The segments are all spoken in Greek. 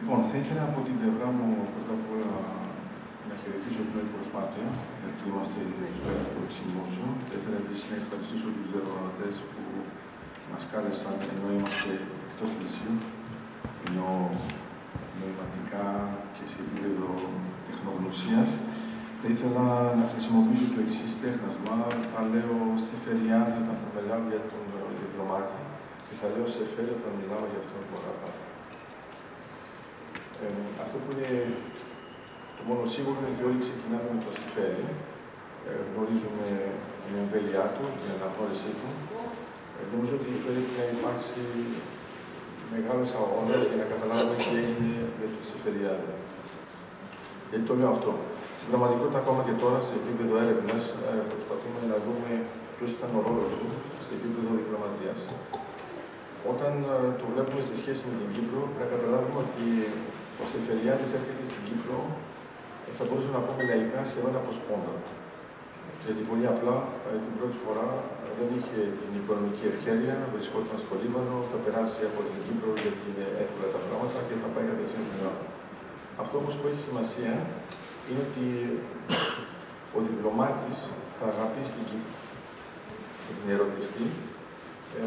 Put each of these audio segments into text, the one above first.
Λοιπόν, θα ήθελα από την πλευρά μου πρώτα απ' όλα να χαιρετήσω την όλη προσπάθεια, γιατί είμαστε στο έργο του Συμβούσου. Θα ήθελα επίσης να ευχαριστήσω τους διοργανωτέ που μας κάλεσαν ενώ είμαστε εκτός πλησίου, ενώ νοηματικά και σε επίπεδο τεχνογνωσίας. Θα ήθελα να χρησιμοποιήσω το εξής τέχνασμα. Θα λέω σε φεριάδι όταν θα μιλάω για τον διπλωμάτη και θα λέω σε φέρι όταν μιλάω για αυτόν που αγαπάτε. Ε, αυτό που είναι το μόνο σίγουρο είναι ότι όλοι ξεκινάμε με το αστιφέρι. Ε, γνωρίζουμε την εμβέλειά του, την αναγνώρισή του. Ε, νομίζω ότι πρέπει να υπάρξει μεγάλος αγώνας για να καταλάβουμε τι έγινε με το Σεφεριάδη. Γιατί το λέω αυτό. Στην πραγματικότητα, ακόμα και τώρα, σε επίπεδο έρευνας, ε, προσπαθούμε να δούμε ποιος ήταν ο ρόλος του σε επίπεδο διπλωματίας. Όταν ε, το βλέπουμε σε σχέση με την Κύπρο, πρέπει να καταλάβουμε ότι ο Σεφεριάδης έρχεται στην Κύπρο, θα μπορούσαμε να πούμε λαϊκά σχεδόν από σπόντα. Γιατί πολύ απλά ε, την πρώτη φορά δεν είχε την οικονομική ευχαίρεια, βρισκόταν στο Λίβανο, θα περάσει από την Κύπρο γιατί είναι εύκολα τα πράγματα και θα πάει κατευθείαν στην Ελλάδα. Αυτό όμως που έχει σημασία είναι ότι ο διπλωμάτης θα αγαπήσει την Κύπρο. Θα την ερωτηθεί. Ε,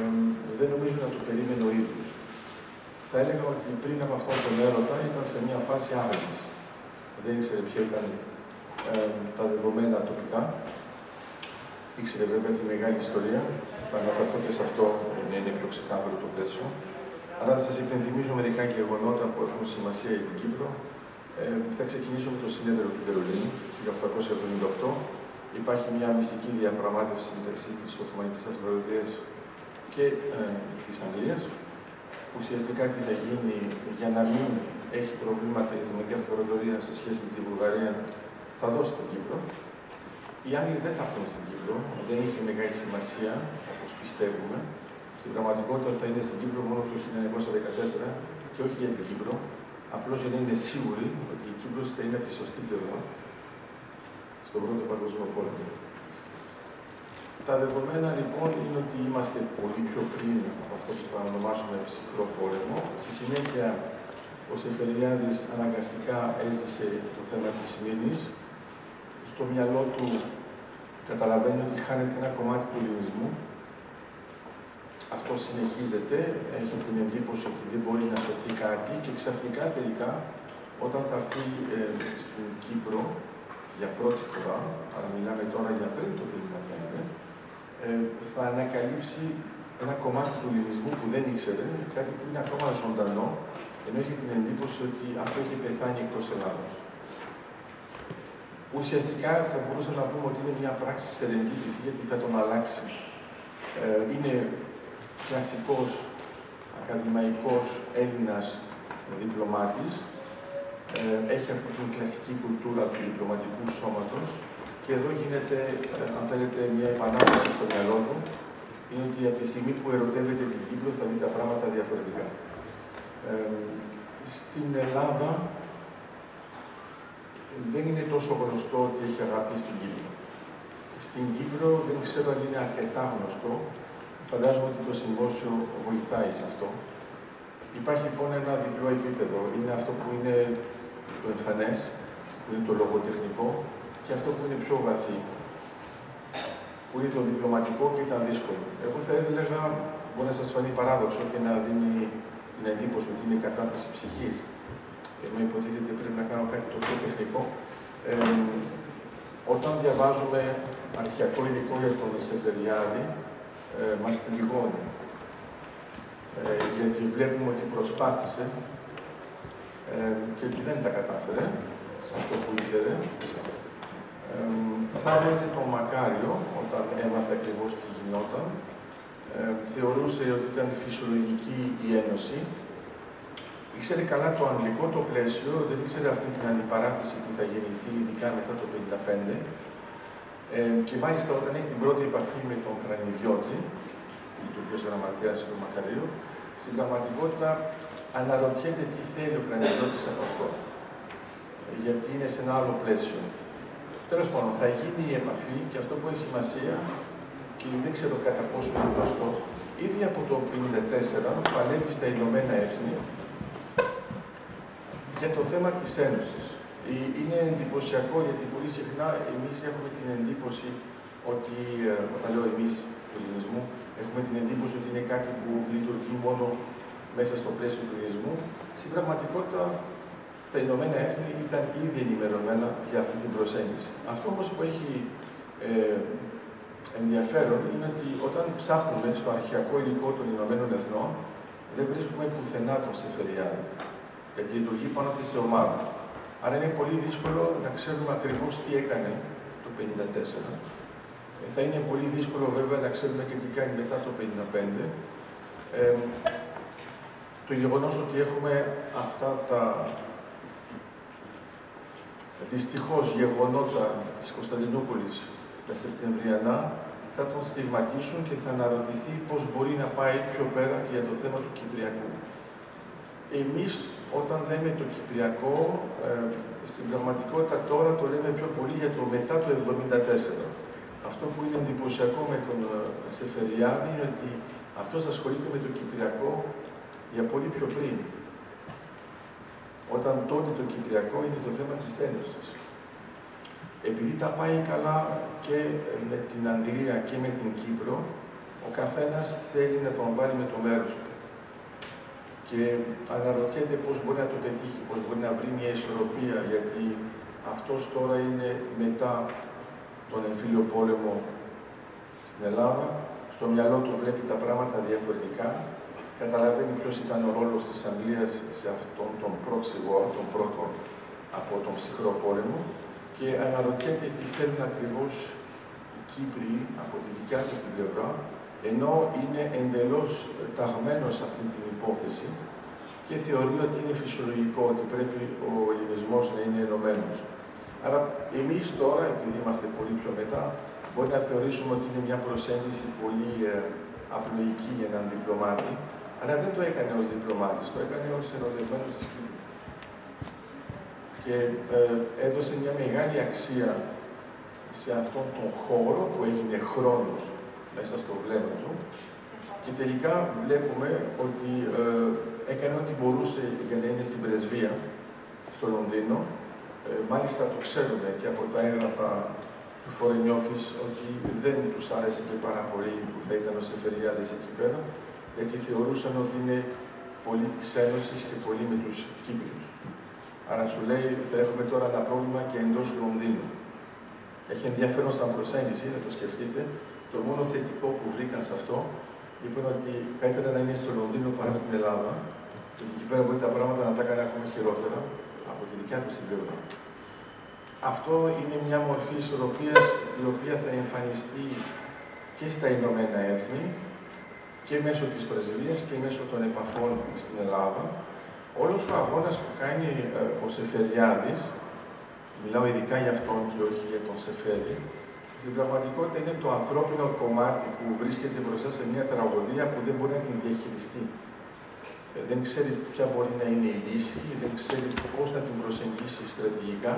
δεν νομίζω να το περίμενε ο ίδιος. Θα έλεγα ότι πριν από αυτόν τον έρωτα ήταν σε μια φάση άρνηση. Δεν ήξερε ποια ήταν ε, τα δεδομένα τοπικά. Ήξερε βέβαια τη μεγάλη ιστορία. Θα αναφερθώ και σε αυτό, να είναι πιο ξεκάθαρο το πλαίσιο. Αλλά θα σας υπενθυμίζω μερικά γεγονότα που έχουν σημασία για την Κύπρο ε, θα ξεκινήσω με το συνέδριο του Βερολίνου, το 1878. Υπάρχει μια μυστική διαπραγμάτευση μεταξύ της Οθωμανικής Αυτοκρατορία και ε, της Αγγλίας. Ουσιαστικά τι θα γίνει για να μην έχει προβλήματα η Οθωμανική Αυτοκρατορία σε σχέση με τη Βουλγαρία, θα δώσει την Κύπρο. Οι Άγγλοι δεν θα έρθουν στην Κύπρο, δεν έχει μεγάλη σημασία, όπως πιστεύουμε. Στην πραγματικότητα θα είναι στην Κύπρο μόνο το 1914 και όχι για την Κύπρο, απλώς για να είναι σίγουροι ότι η Κύπρος θα είναι από τη σωστή πλευρά στον πρώτο παγκόσμιο πόλεμο. Τα δεδομένα λοιπόν είναι ότι είμαστε πολύ πιο πριν από αυτό που θα ονομάσουμε ψυχρό πόλεμο. Στη συνέχεια, ο Σεφεριάδης αναγκαστικά έζησε το θέμα της μήνης. Στο μυαλό του καταλαβαίνει ότι χάνεται ένα κομμάτι του ελληνισμού αυτό συνεχίζεται, έχει την εντύπωση ότι δεν μπορεί να σωθεί κάτι και ξαφνικά τελικά όταν θα έρθει ε, στην Κύπρο για πρώτη φορά, αλλά μιλάμε τώρα για πριν το 1955, ε, θα ανακαλύψει ένα κομμάτι του ελληνισμού που δεν ήξερε, κάτι που είναι ακόμα ζωντανό, ενώ έχει την εντύπωση ότι αυτό έχει πεθάνει εκτός Ελλάδος. Ουσιαστικά θα μπορούσαμε να πούμε ότι είναι μια πράξη serendipity, γιατί θα τον αλλάξει. Ε, είναι κλασικός ακαδημαϊκός Έλληνας διπλωμάτης. Ε, έχει αυτή την κλασική κουλτούρα του διπλωματικού σώματος και εδώ γίνεται, ε, αν θέλετε, μια επανάσταση στο μυαλό του. Είναι ότι από τη στιγμή που ερωτεύεται την Κύπρο θα δει τα πράγματα διαφορετικά. Ε, στην Ελλάδα δεν είναι τόσο γνωστό ότι έχει αγάπη στην Κύπρο. Στην Κύπρο δεν ξέρω αν είναι αρκετά γνωστό Φαντάζομαι ότι το συμπόσιο βοηθάει σε αυτό. Υπάρχει λοιπόν ένα διπλό επίπεδο. Είναι αυτό που είναι το εμφανές, που είναι το λογοτεχνικό, και αυτό που είναι πιο βαθύ, που είναι το διπλωματικό και ήταν δύσκολο. Εγώ θα έλεγα, μπορεί να σας φανεί παράδοξο και να δίνει την εντύπωση ότι είναι κατάθεση ψυχής, ενώ υποτίθεται πρέπει να κάνω κάτι το πιο τεχνικό. Ε, όταν διαβάζουμε αρχιακό υλικό για τον Σεφεριάδη, ε, μας πληγώνει. Ε, γιατί βλέπουμε ότι προσπάθησε ε, και ότι δεν τα κατάφερε σε αυτό που ήθελε. Ε, θα έβαζε τον Μακάριο όταν έμαθε ακριβώς τι γινόταν. Ε, θεωρούσε ότι ήταν φυσιολογική η ένωση. Ήξερε καλά το αγγλικό το πλαίσιο, δεν ήξερε αυτή την αντιπαράθεση που θα γεννηθεί ειδικά μετά το 1955. Ε, και μάλιστα όταν έχει την πρώτη επαφή με τον Κρανιδιώτη, λειτουργικό γραμματέας του Μακαρίου, στην πραγματικότητα αναρωτιέται τι θέλει ο Κρανιδιώτης από αυτό. Γιατί είναι σε ένα άλλο πλαίσιο. Τέλος πάντων, θα γίνει η επαφή και αυτό που έχει σημασία και δεν ξέρω κατά πόσο είναι γνωστό, ήδη από το 1954 παλεύει στα Ηνωμένα Έθνη για το θέμα της Ένωσης. Είναι εντυπωσιακό γιατί πολύ συχνά εμείς έχουμε την εντύπωση ότι, ε, όταν λέω εμείς του ελληνισμού, έχουμε την εντύπωση ότι είναι κάτι που λειτουργεί μόνο μέσα στο πλαίσιο του ελληνισμού. Στην πραγματικότητα, τα Ηνωμένα Έθνη ήταν ήδη ενημερωμένα για αυτή την προσέγγιση. Αυτό όμως που έχει ε, ενδιαφέρον είναι ότι όταν ψάχνουμε στο αρχαιακό υλικό των Ηνωμένων Εθνών, δεν βρίσκουμε πουθενά τον Σεφεριάδη, γιατί λειτουργεί πάνω της σε ομάδα. Άρα είναι πολύ δύσκολο να ξέρουμε ακριβώς τι έκανε το 1954. Ε, θα είναι πολύ δύσκολο βέβαια να ξέρουμε και τι κάνει μετά το 1955. Ε, το γεγονός ότι έχουμε αυτά τα δυστυχώς γεγονότα της Κωνσταντινούπολης τα Σεπτεμβριανά θα τον στιγματίσουν και θα αναρωτηθεί πώς μπορεί να πάει πιο πέρα και για το θέμα του Κυπριακού. Εμείς όταν λέμε το Κυπριακό, ε, στην πραγματικότητα τώρα το λέμε πιο πολύ για το μετά το 1974. Αυτό που είναι εντυπωσιακό με τον ε, Σεφεριάδη είναι ότι αυτός ασχολείται με το Κυπριακό για πολύ πιο πριν. Όταν τότε το Κυπριακό είναι το θέμα της Ένωσης. Επειδή τα πάει καλά και με την Αγγλία και με την Κύπρο, ο καθένας θέλει να τον βάλει με το μέρος του. Και αναρωτιέται πώς μπορεί να το πετύχει, πώς μπορεί να βρει μια ισορροπία, γιατί αυτός τώρα είναι μετά τον εμφύλιο πόλεμο στην Ελλάδα, στο μυαλό του βλέπει τα πράγματα διαφορετικά, καταλαβαίνει ποιος ήταν ο ρόλος της Αγγλίας σε αυτόν τον proxy war, τον πρώτο από τον ψυχρό πόλεμο και αναρωτιέται τι θέλουν ακριβώς οι Κύπροι από τη δικιά του την πλευρά, ενώ είναι εντελώς ταγμένος σε αυτή την υπόθεση και θεωρεί ότι είναι φυσιολογικό, ότι πρέπει ο ελληνισμός να είναι ενωμένος. Άρα εμείς τώρα, επειδή είμαστε πολύ πιο μετά, μπορεί να θεωρήσουμε ότι είναι μια προσέγγιση πολύ ε, απλοϊκή για έναν διπλωμάτη, αλλά δεν το έκανε ως διπλωμάτης, το έκανε ως ενωδευμένος της Κύπρου. Και ε, έδωσε μια μεγάλη αξία σε αυτόν τον χώρο που έγινε χρόνος μέσα στο βλέμμα του και τελικά βλέπουμε ότι ε, έκανε ό,τι μπορούσε για να είναι στην πρεσβεία στο Λονδίνο. Ε, μάλιστα το ξέρουμε και από τα έγγραφα του Foreign Office ότι δεν τους άρεσε και πάρα πολύ που θα ήταν ο Σεφεριάδης εκεί πέρα γιατί θεωρούσαν ότι είναι πολύ της Ένωσης και πολύ με τους Κύπριους. Άρα σου λέει, θα έχουμε τώρα ένα πρόβλημα και εντός Λονδίνου. Έχει ενδιαφέρον σαν προσέγγιση, να το σκεφτείτε. Το μόνο θετικό που βρήκαν σε αυτό είπαν ότι καλύτερα να είναι στο Λονδίνο παρά στην Ελλάδα. Γιατί εκεί πέρα μπορεί τα πράγματα να τα κάνει ακόμα χειρότερα από τη δικιά τους την πλευρά. Αυτό είναι μια μορφή ισορροπίας η οποία θα εμφανιστεί και στα Ηνωμένα Έθνη και μέσω της πρεσβείας και μέσω των επαφών στην Ελλάδα, όλος ο αγώνας που κάνει ε, ο Σεφεριάδης, μιλάω ειδικά για αυτόν και όχι για τον Σεφέρι, στην πραγματικότητα είναι το ανθρώπινο κομμάτι που βρίσκεται μπροστά σε μια τραγωδία που δεν μπορεί να την διαχειριστεί. Ε, δεν ξέρει ποια μπορεί να είναι η λύση, δεν ξέρει πώς να την προσεγγίσει στρατηγικά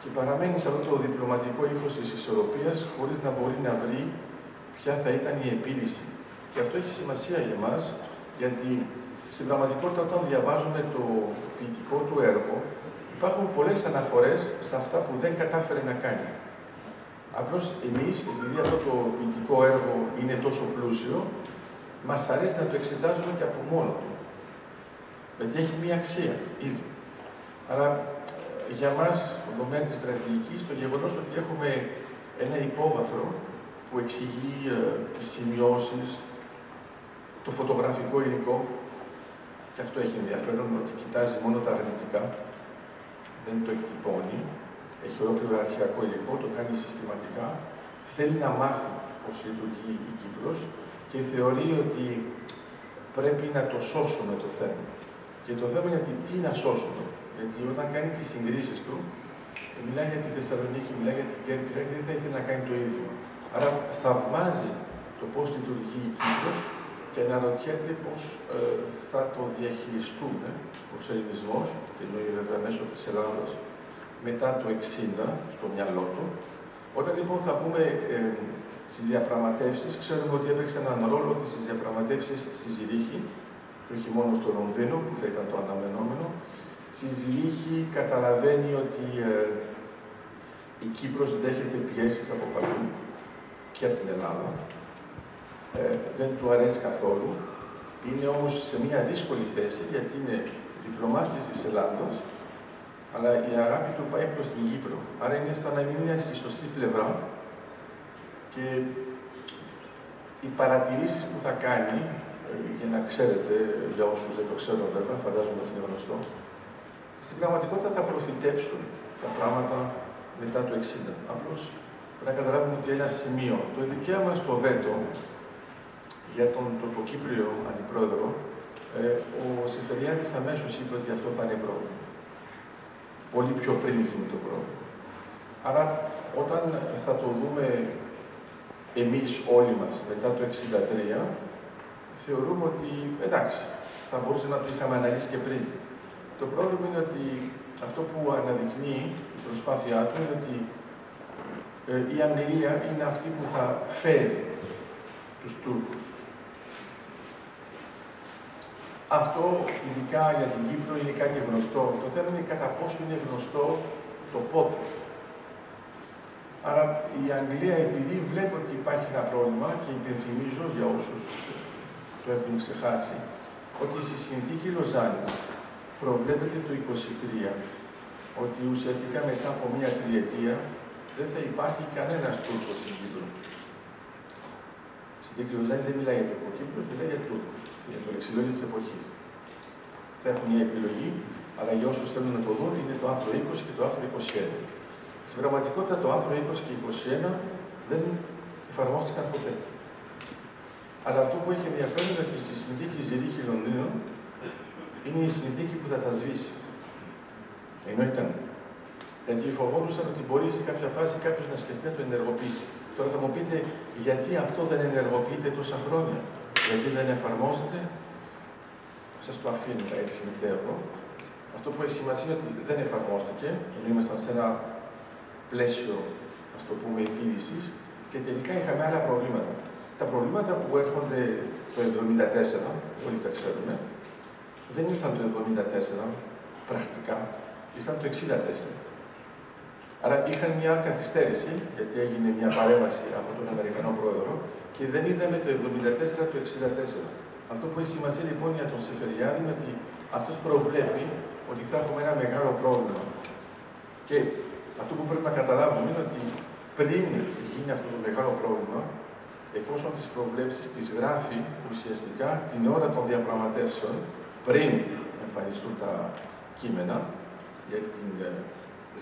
και παραμένει σε αυτό το διπλωματικό ύφος της ισορροπίας χωρίς να μπορεί να βρει ποια θα ήταν η επίλυση και αυτό έχει σημασία για μας, γιατί στην πραγματικότητα όταν διαβάζουμε το ποιητικό του έργο, υπάρχουν πολλές αναφορές σε αυτά που δεν κατάφερε να κάνει. Απλώς εμείς, επειδή αυτό το ποιητικό έργο είναι τόσο πλούσιο, μας αρέσει να το εξετάζουμε και από μόνο του. Γιατί έχει μία αξία, ήδη. Αλλά ε, για μας, στον τομέα της στρατηγικής, το γεγονός ότι έχουμε ένα υπόβαθρο που εξηγεί ε, τις σημειώσεις, το φωτογραφικό υλικό, και αυτό έχει ενδιαφέρον ότι κοιτάζει μόνο τα αρνητικά, δεν το εκτυπώνει, έχει ολόκληρο αρχαιακό υλικό, το κάνει συστηματικά, θέλει να μάθει πώς λειτουργεί η Κύπρος και θεωρεί ότι πρέπει να το σώσουμε το θέμα. Και το θέμα είναι τι να σώσουμε. Γιατί όταν κάνει τις συγκρίσεις του, μιλάει για τη Θεσσαλονίκη, μιλάει για την Κέρκυρα και δεν θα ήθελε να κάνει το ίδιο. Άρα θαυμάζει το πώς λειτουργεί η Κύπρος και αναρωτιέται πώς ε, θα το διαχειριστούμε ο ελληνισμός, και εννοεί βέβαια μέσω της Ελλάδας, μετά το 60 στο μυαλό του. Όταν λοιπόν θα πούμε ε, στις διαπραγματεύσεις, ξέρουμε ότι έπαιξε έναν ρόλο και στις διαπραγματεύσεις στη Ζηρίχη, και όχι μόνο στο Λονδίνο, που θα ήταν το αναμενόμενο, Στη Ζηρίχη καταλαβαίνει ότι ε, η Κύπρος δέχεται πιέσεις από παντού και από την Ελλάδα. Ε, δεν του αρέσει καθόλου. Είναι όμως σε μια δύσκολη θέση γιατί είναι διπλωμάτης της Ελλάδος αλλά η αγάπη του πάει προς την Κύπρο. Άρα είναι σαν να είναι στη σωστή πλευρά και οι παρατηρήσεις που θα κάνει, ε, για να ξέρετε, για όσους δεν το ξέρουν βέβαια, φαντάζομαι ότι είναι γνωστό, στην πραγματικότητα θα προφητέψουν τα πράγματα μετά το 60. Απλώς να καταλάβουμε ότι ένα σημείο, το δικαίωμα στο βέτο για τον τοποκύπριο αντιπρόεδρο, ε, ο Σεφεριάδης αμέσως είπε ότι αυτό θα είναι πρόβλημα. Πολύ πιο πριν γίνει το πρόβλημα. Άρα, όταν θα το δούμε εμείς όλοι μας μετά το 63, θεωρούμε ότι εντάξει, θα μπορούσε να το είχαμε αναλύσει και πριν. Το πρόβλημα είναι ότι αυτό που αναδεικνύει η προσπάθειά του είναι ότι ε, η Αγγλία είναι αυτή που θα φέρει τους Τούρκους. Αυτό, ειδικά για την Κύπρο, είναι κάτι γνωστό. Το θέμα είναι κατά πόσο είναι γνωστό το πότε. Άρα η Αγγλία, επειδή βλέπει ότι υπάρχει ένα πρόβλημα, και υπενθυμίζω για όσους το έχουν ξεχάσει, ότι στη συνθήκη Λοζάνη προβλέπεται το 23 ότι ουσιαστικά μετά από μία τριετία δεν θα υπάρχει κανένας Τούρκος στην Κύπρο. Στην Λοζάνη δεν μιλάει για Τουρκοκύπρους, μιλάει για Τούρκους, για το λεξιλόγιο της εποχής. Θα έχουν μια επιλογή, αλλά για όσους θέλουν να το δουν είναι το άρθρο 20 και το άρθρο 21. Στην πραγματικότητα το άρθρο 20 και 21 δεν εφαρμόστηκαν ποτέ. Αλλά αυτό που έχει ενδιαφέρον είναι ότι στη συνθήκη Ζηρίχη Λονδίνων είναι η συνθήκη που θα τα σβήσει. Ενώ ήταν. Γιατί φοβόντουσαν ότι μπορεί σε κάποια φάση κάποιος να σκεφτεί να το ενεργοποιήσει. Τώρα θα μου πείτε, γιατί αυτό δεν ενεργοποιείται τόσα χρόνια, γιατί δεν εφαρμόζεται. Σας το αφήνω έτσι μητέρο. Αυτό που έχει σημασία είναι ότι δεν εφαρμόστηκε, ενώ ήμασταν σε ένα πλαίσιο, ας το πούμε, επίλυση και τελικά είχαμε άλλα προβλήματα. Τα προβλήματα που έρχονται το 1974, όλοι τα ξέρουμε, δεν ήρθαν το 1974 πρακτικά, ήρθαν το 1964. Άρα είχαν μια καθυστέρηση, γιατί έγινε μια παρέμβαση από τον Αμερικανό πρόεδρο και δεν είδαμε το 1974 το 1964. Αυτό που έχει σημασία λοιπόν για τον Σεφεριάδη είναι ότι αυτός προβλέπει ότι θα έχουμε ένα μεγάλο πρόβλημα. Και αυτό που πρέπει να καταλάβουμε είναι ότι πριν γίνει αυτό το μεγάλο πρόβλημα, εφόσον τις προβλέψεις τις γράφει ουσιαστικά την ώρα των διαπραγματεύσεων, πριν εμφανιστούν τα κείμενα για την ε,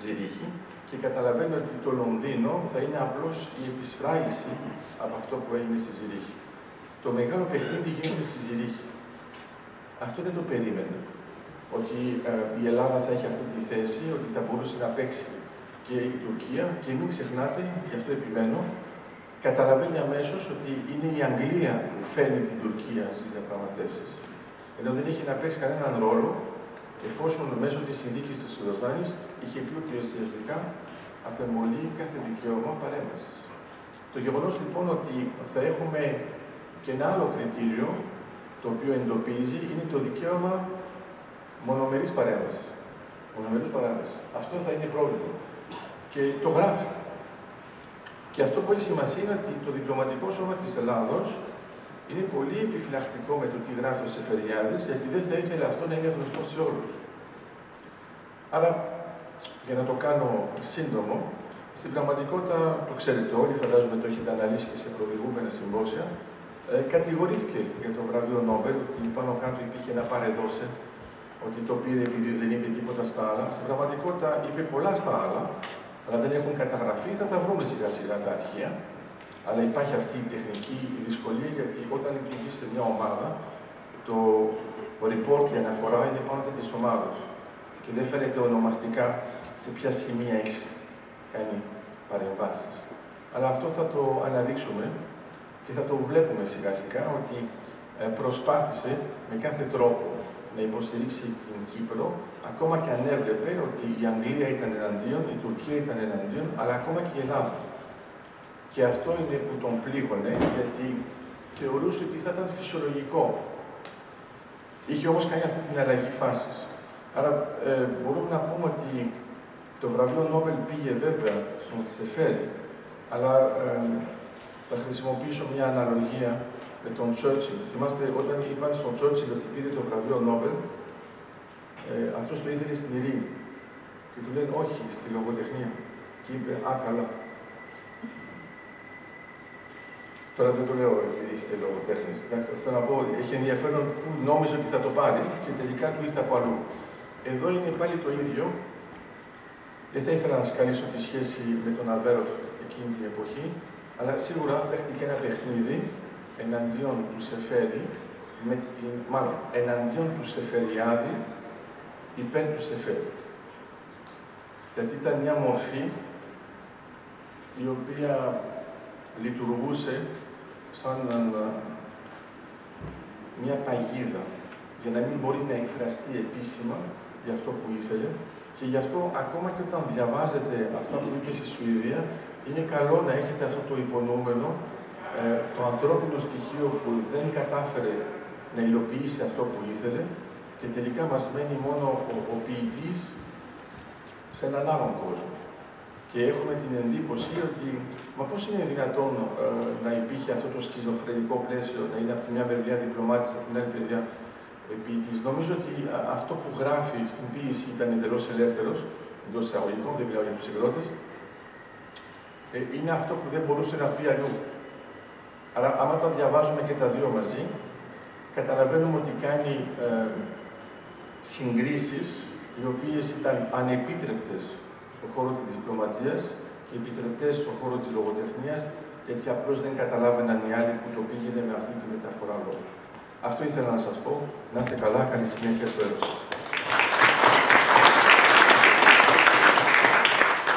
Ζηρίχη και καταλαβαίνει ότι το Λονδίνο θα είναι απλώς η επισφράγηση από αυτό που έγινε στη Ζηρίχη. Το μεγάλο παιχνίδι γίνεται στη Ζηρίχη. Αυτό δεν το περίμενε. Ότι ε, η Ελλάδα θα έχει αυτή τη θέση, ότι θα μπορούσε να παίξει και η Τουρκία και μην ξεχνάτε, γι' αυτό επιμένω, καταλαβαίνει αμέσως ότι είναι η Αγγλία που φέρνει την Τουρκία στις διαπραγματεύσεις. Ενώ δεν έχει να παίξει κανέναν ρόλο, εφόσον μέσω της συνθήκης της Λοζάνης είχε πει ότι ουσιαστικά απεμολύει κάθε δικαίωμα παρέμβασης. Το γεγονός λοιπόν ότι θα έχουμε και ένα άλλο κριτήριο το οποίο εντοπίζει είναι το δικαίωμα μονομερής παρέμβασης. Μονομερής παρέμβασης. Αυτό θα είναι πρόβλημα. Και το γράφει. Και αυτό που έχει σημασία είναι ότι το διπλωματικό σώμα της Ελλάδος είναι πολύ επιφυλακτικό με το τι γράφει ο Σεφεριάδης, γιατί δεν θα ήθελε αυτό να είναι γνωστό σε όλους. Άρα, για να το κάνω σύντομο, στην πραγματικότητα, το ξέρετε όλοι, φαντάζομαι το έχετε αναλύσει και σε προηγούμενα συμπόσια, ε, κατηγορήθηκε για το βραβείο Νόμπελ ότι πάνω κάτω υπήρχε ένα παρεδόσε, ότι το πήρε επειδή δεν είπε τίποτα στα άλλα. Στην πραγματικότητα είπε πολλά στα άλλα, αλλά δεν έχουν καταγραφεί, θα τα βρούμε σιγά σιγά τα αρχεία. Αλλά υπάρχει αυτή η τεχνική δυσκολία γιατί όταν λειτουργήσετε μια ομάδα, το report η αναφορά είναι πάντα της ομάδα. Και δεν φαίνεται ονομαστικά σε ποια σημεία έχεις κάνει παρεμβάσεις. Αλλά αυτό θα το αναδείξουμε και θα το βλέπουμε σιγά σιγά ότι ε, προσπάθησε με κάθε τρόπο να υποστηρίξει την Κύπρο, ακόμα και αν έβλεπε ότι η Αγγλία ήταν εναντίον, η Τουρκία ήταν εναντίον, αλλά ακόμα και η Ελλάδα. Και αυτό είναι που τον πλήγωνε, γιατί θεωρούσε ότι θα ήταν φυσιολογικό. Είχε όμως κάνει αυτή την αλλαγή φάσης. Άρα ε, μπορούμε να πούμε ότι το βραβείο Νόμπελ πήγε βέβαια στον Τσεφέρι, αλλά ε, θα χρησιμοποιήσω μια αναλογία με τον Τσόρτσιλ. Θυμάστε όταν είπαν στον Τσόρτσιλ ότι πήρε το βραβείο Νόμπελ, ε, αυτός το ήθελε στην ειρήνη. Και του λένε όχι στη λογοτεχνία. Και είπε, α, καλά. Τώρα δεν το λέω επειδή είστε λογοτέχνη. Θέλω να πω, έχει ενδιαφέρον που νόμιζε ότι θα το πάρει και τελικά του ήρθε από αλλού. Εδώ είναι πάλι το ίδιο. Δεν θα ήθελα να σκαλίσω τη σχέση με τον Αβέροφ εκείνη την εποχή, αλλά σίγουρα παίχτηκε ένα παιχνίδι εναντίον του Σεφέρι, με την, μάλλον εναντίον του Σεφεριάδη υπέρ του Σεφέρι. Γιατί ήταν μια μορφή η οποία λειτουργούσε σαν μια παγίδα για να μην μπορεί να εκφραστεί επίσημα για αυτό που ήθελε και γι' αυτό ακόμα και όταν διαβάζετε αυτά που είπε στη Σουηδία είναι καλό να έχετε αυτό το υπονούμενο ε, το ανθρώπινο στοιχείο που δεν κατάφερε να υλοποιήσει αυτό που ήθελε και τελικά μας μένει μόνο ο, ο ποιητής σε έναν άλλον κόσμο. Και έχουμε την εντύπωση ότι, μα πώς είναι δυνατόν ε, να υπήρχε αυτό το σκιζοφρενικό πλαίσιο, να είναι από τη μια μεριά διπλωμάτης, από την άλλη μεριά ποιητής. Νομίζω ότι αυτό που γράφει στην ποίηση ήταν εντελώς ελεύθερος, εντός εισαγωγικών, δεν μιλάω για τους εκδότες, ε, είναι αυτό που δεν μπορούσε να πει αλλού. Άρα, άμα τα διαβάζουμε και τα δύο μαζί, καταλαβαίνουμε ότι κάνει ε, συγκρίσεις οι οποίες ήταν ανεπίτρεπτες στον χώρο της διπλωματίας και επιτρεπτές στον χώρο της λογοτεχνίας, γιατί απλώς δεν καταλάβαιναν οι άλλοι που το πήγαινε με αυτή τη μεταφορά λόγου. Αυτό ήθελα να σας πω. Να είστε καλά, καλή συνέχεια στο έργο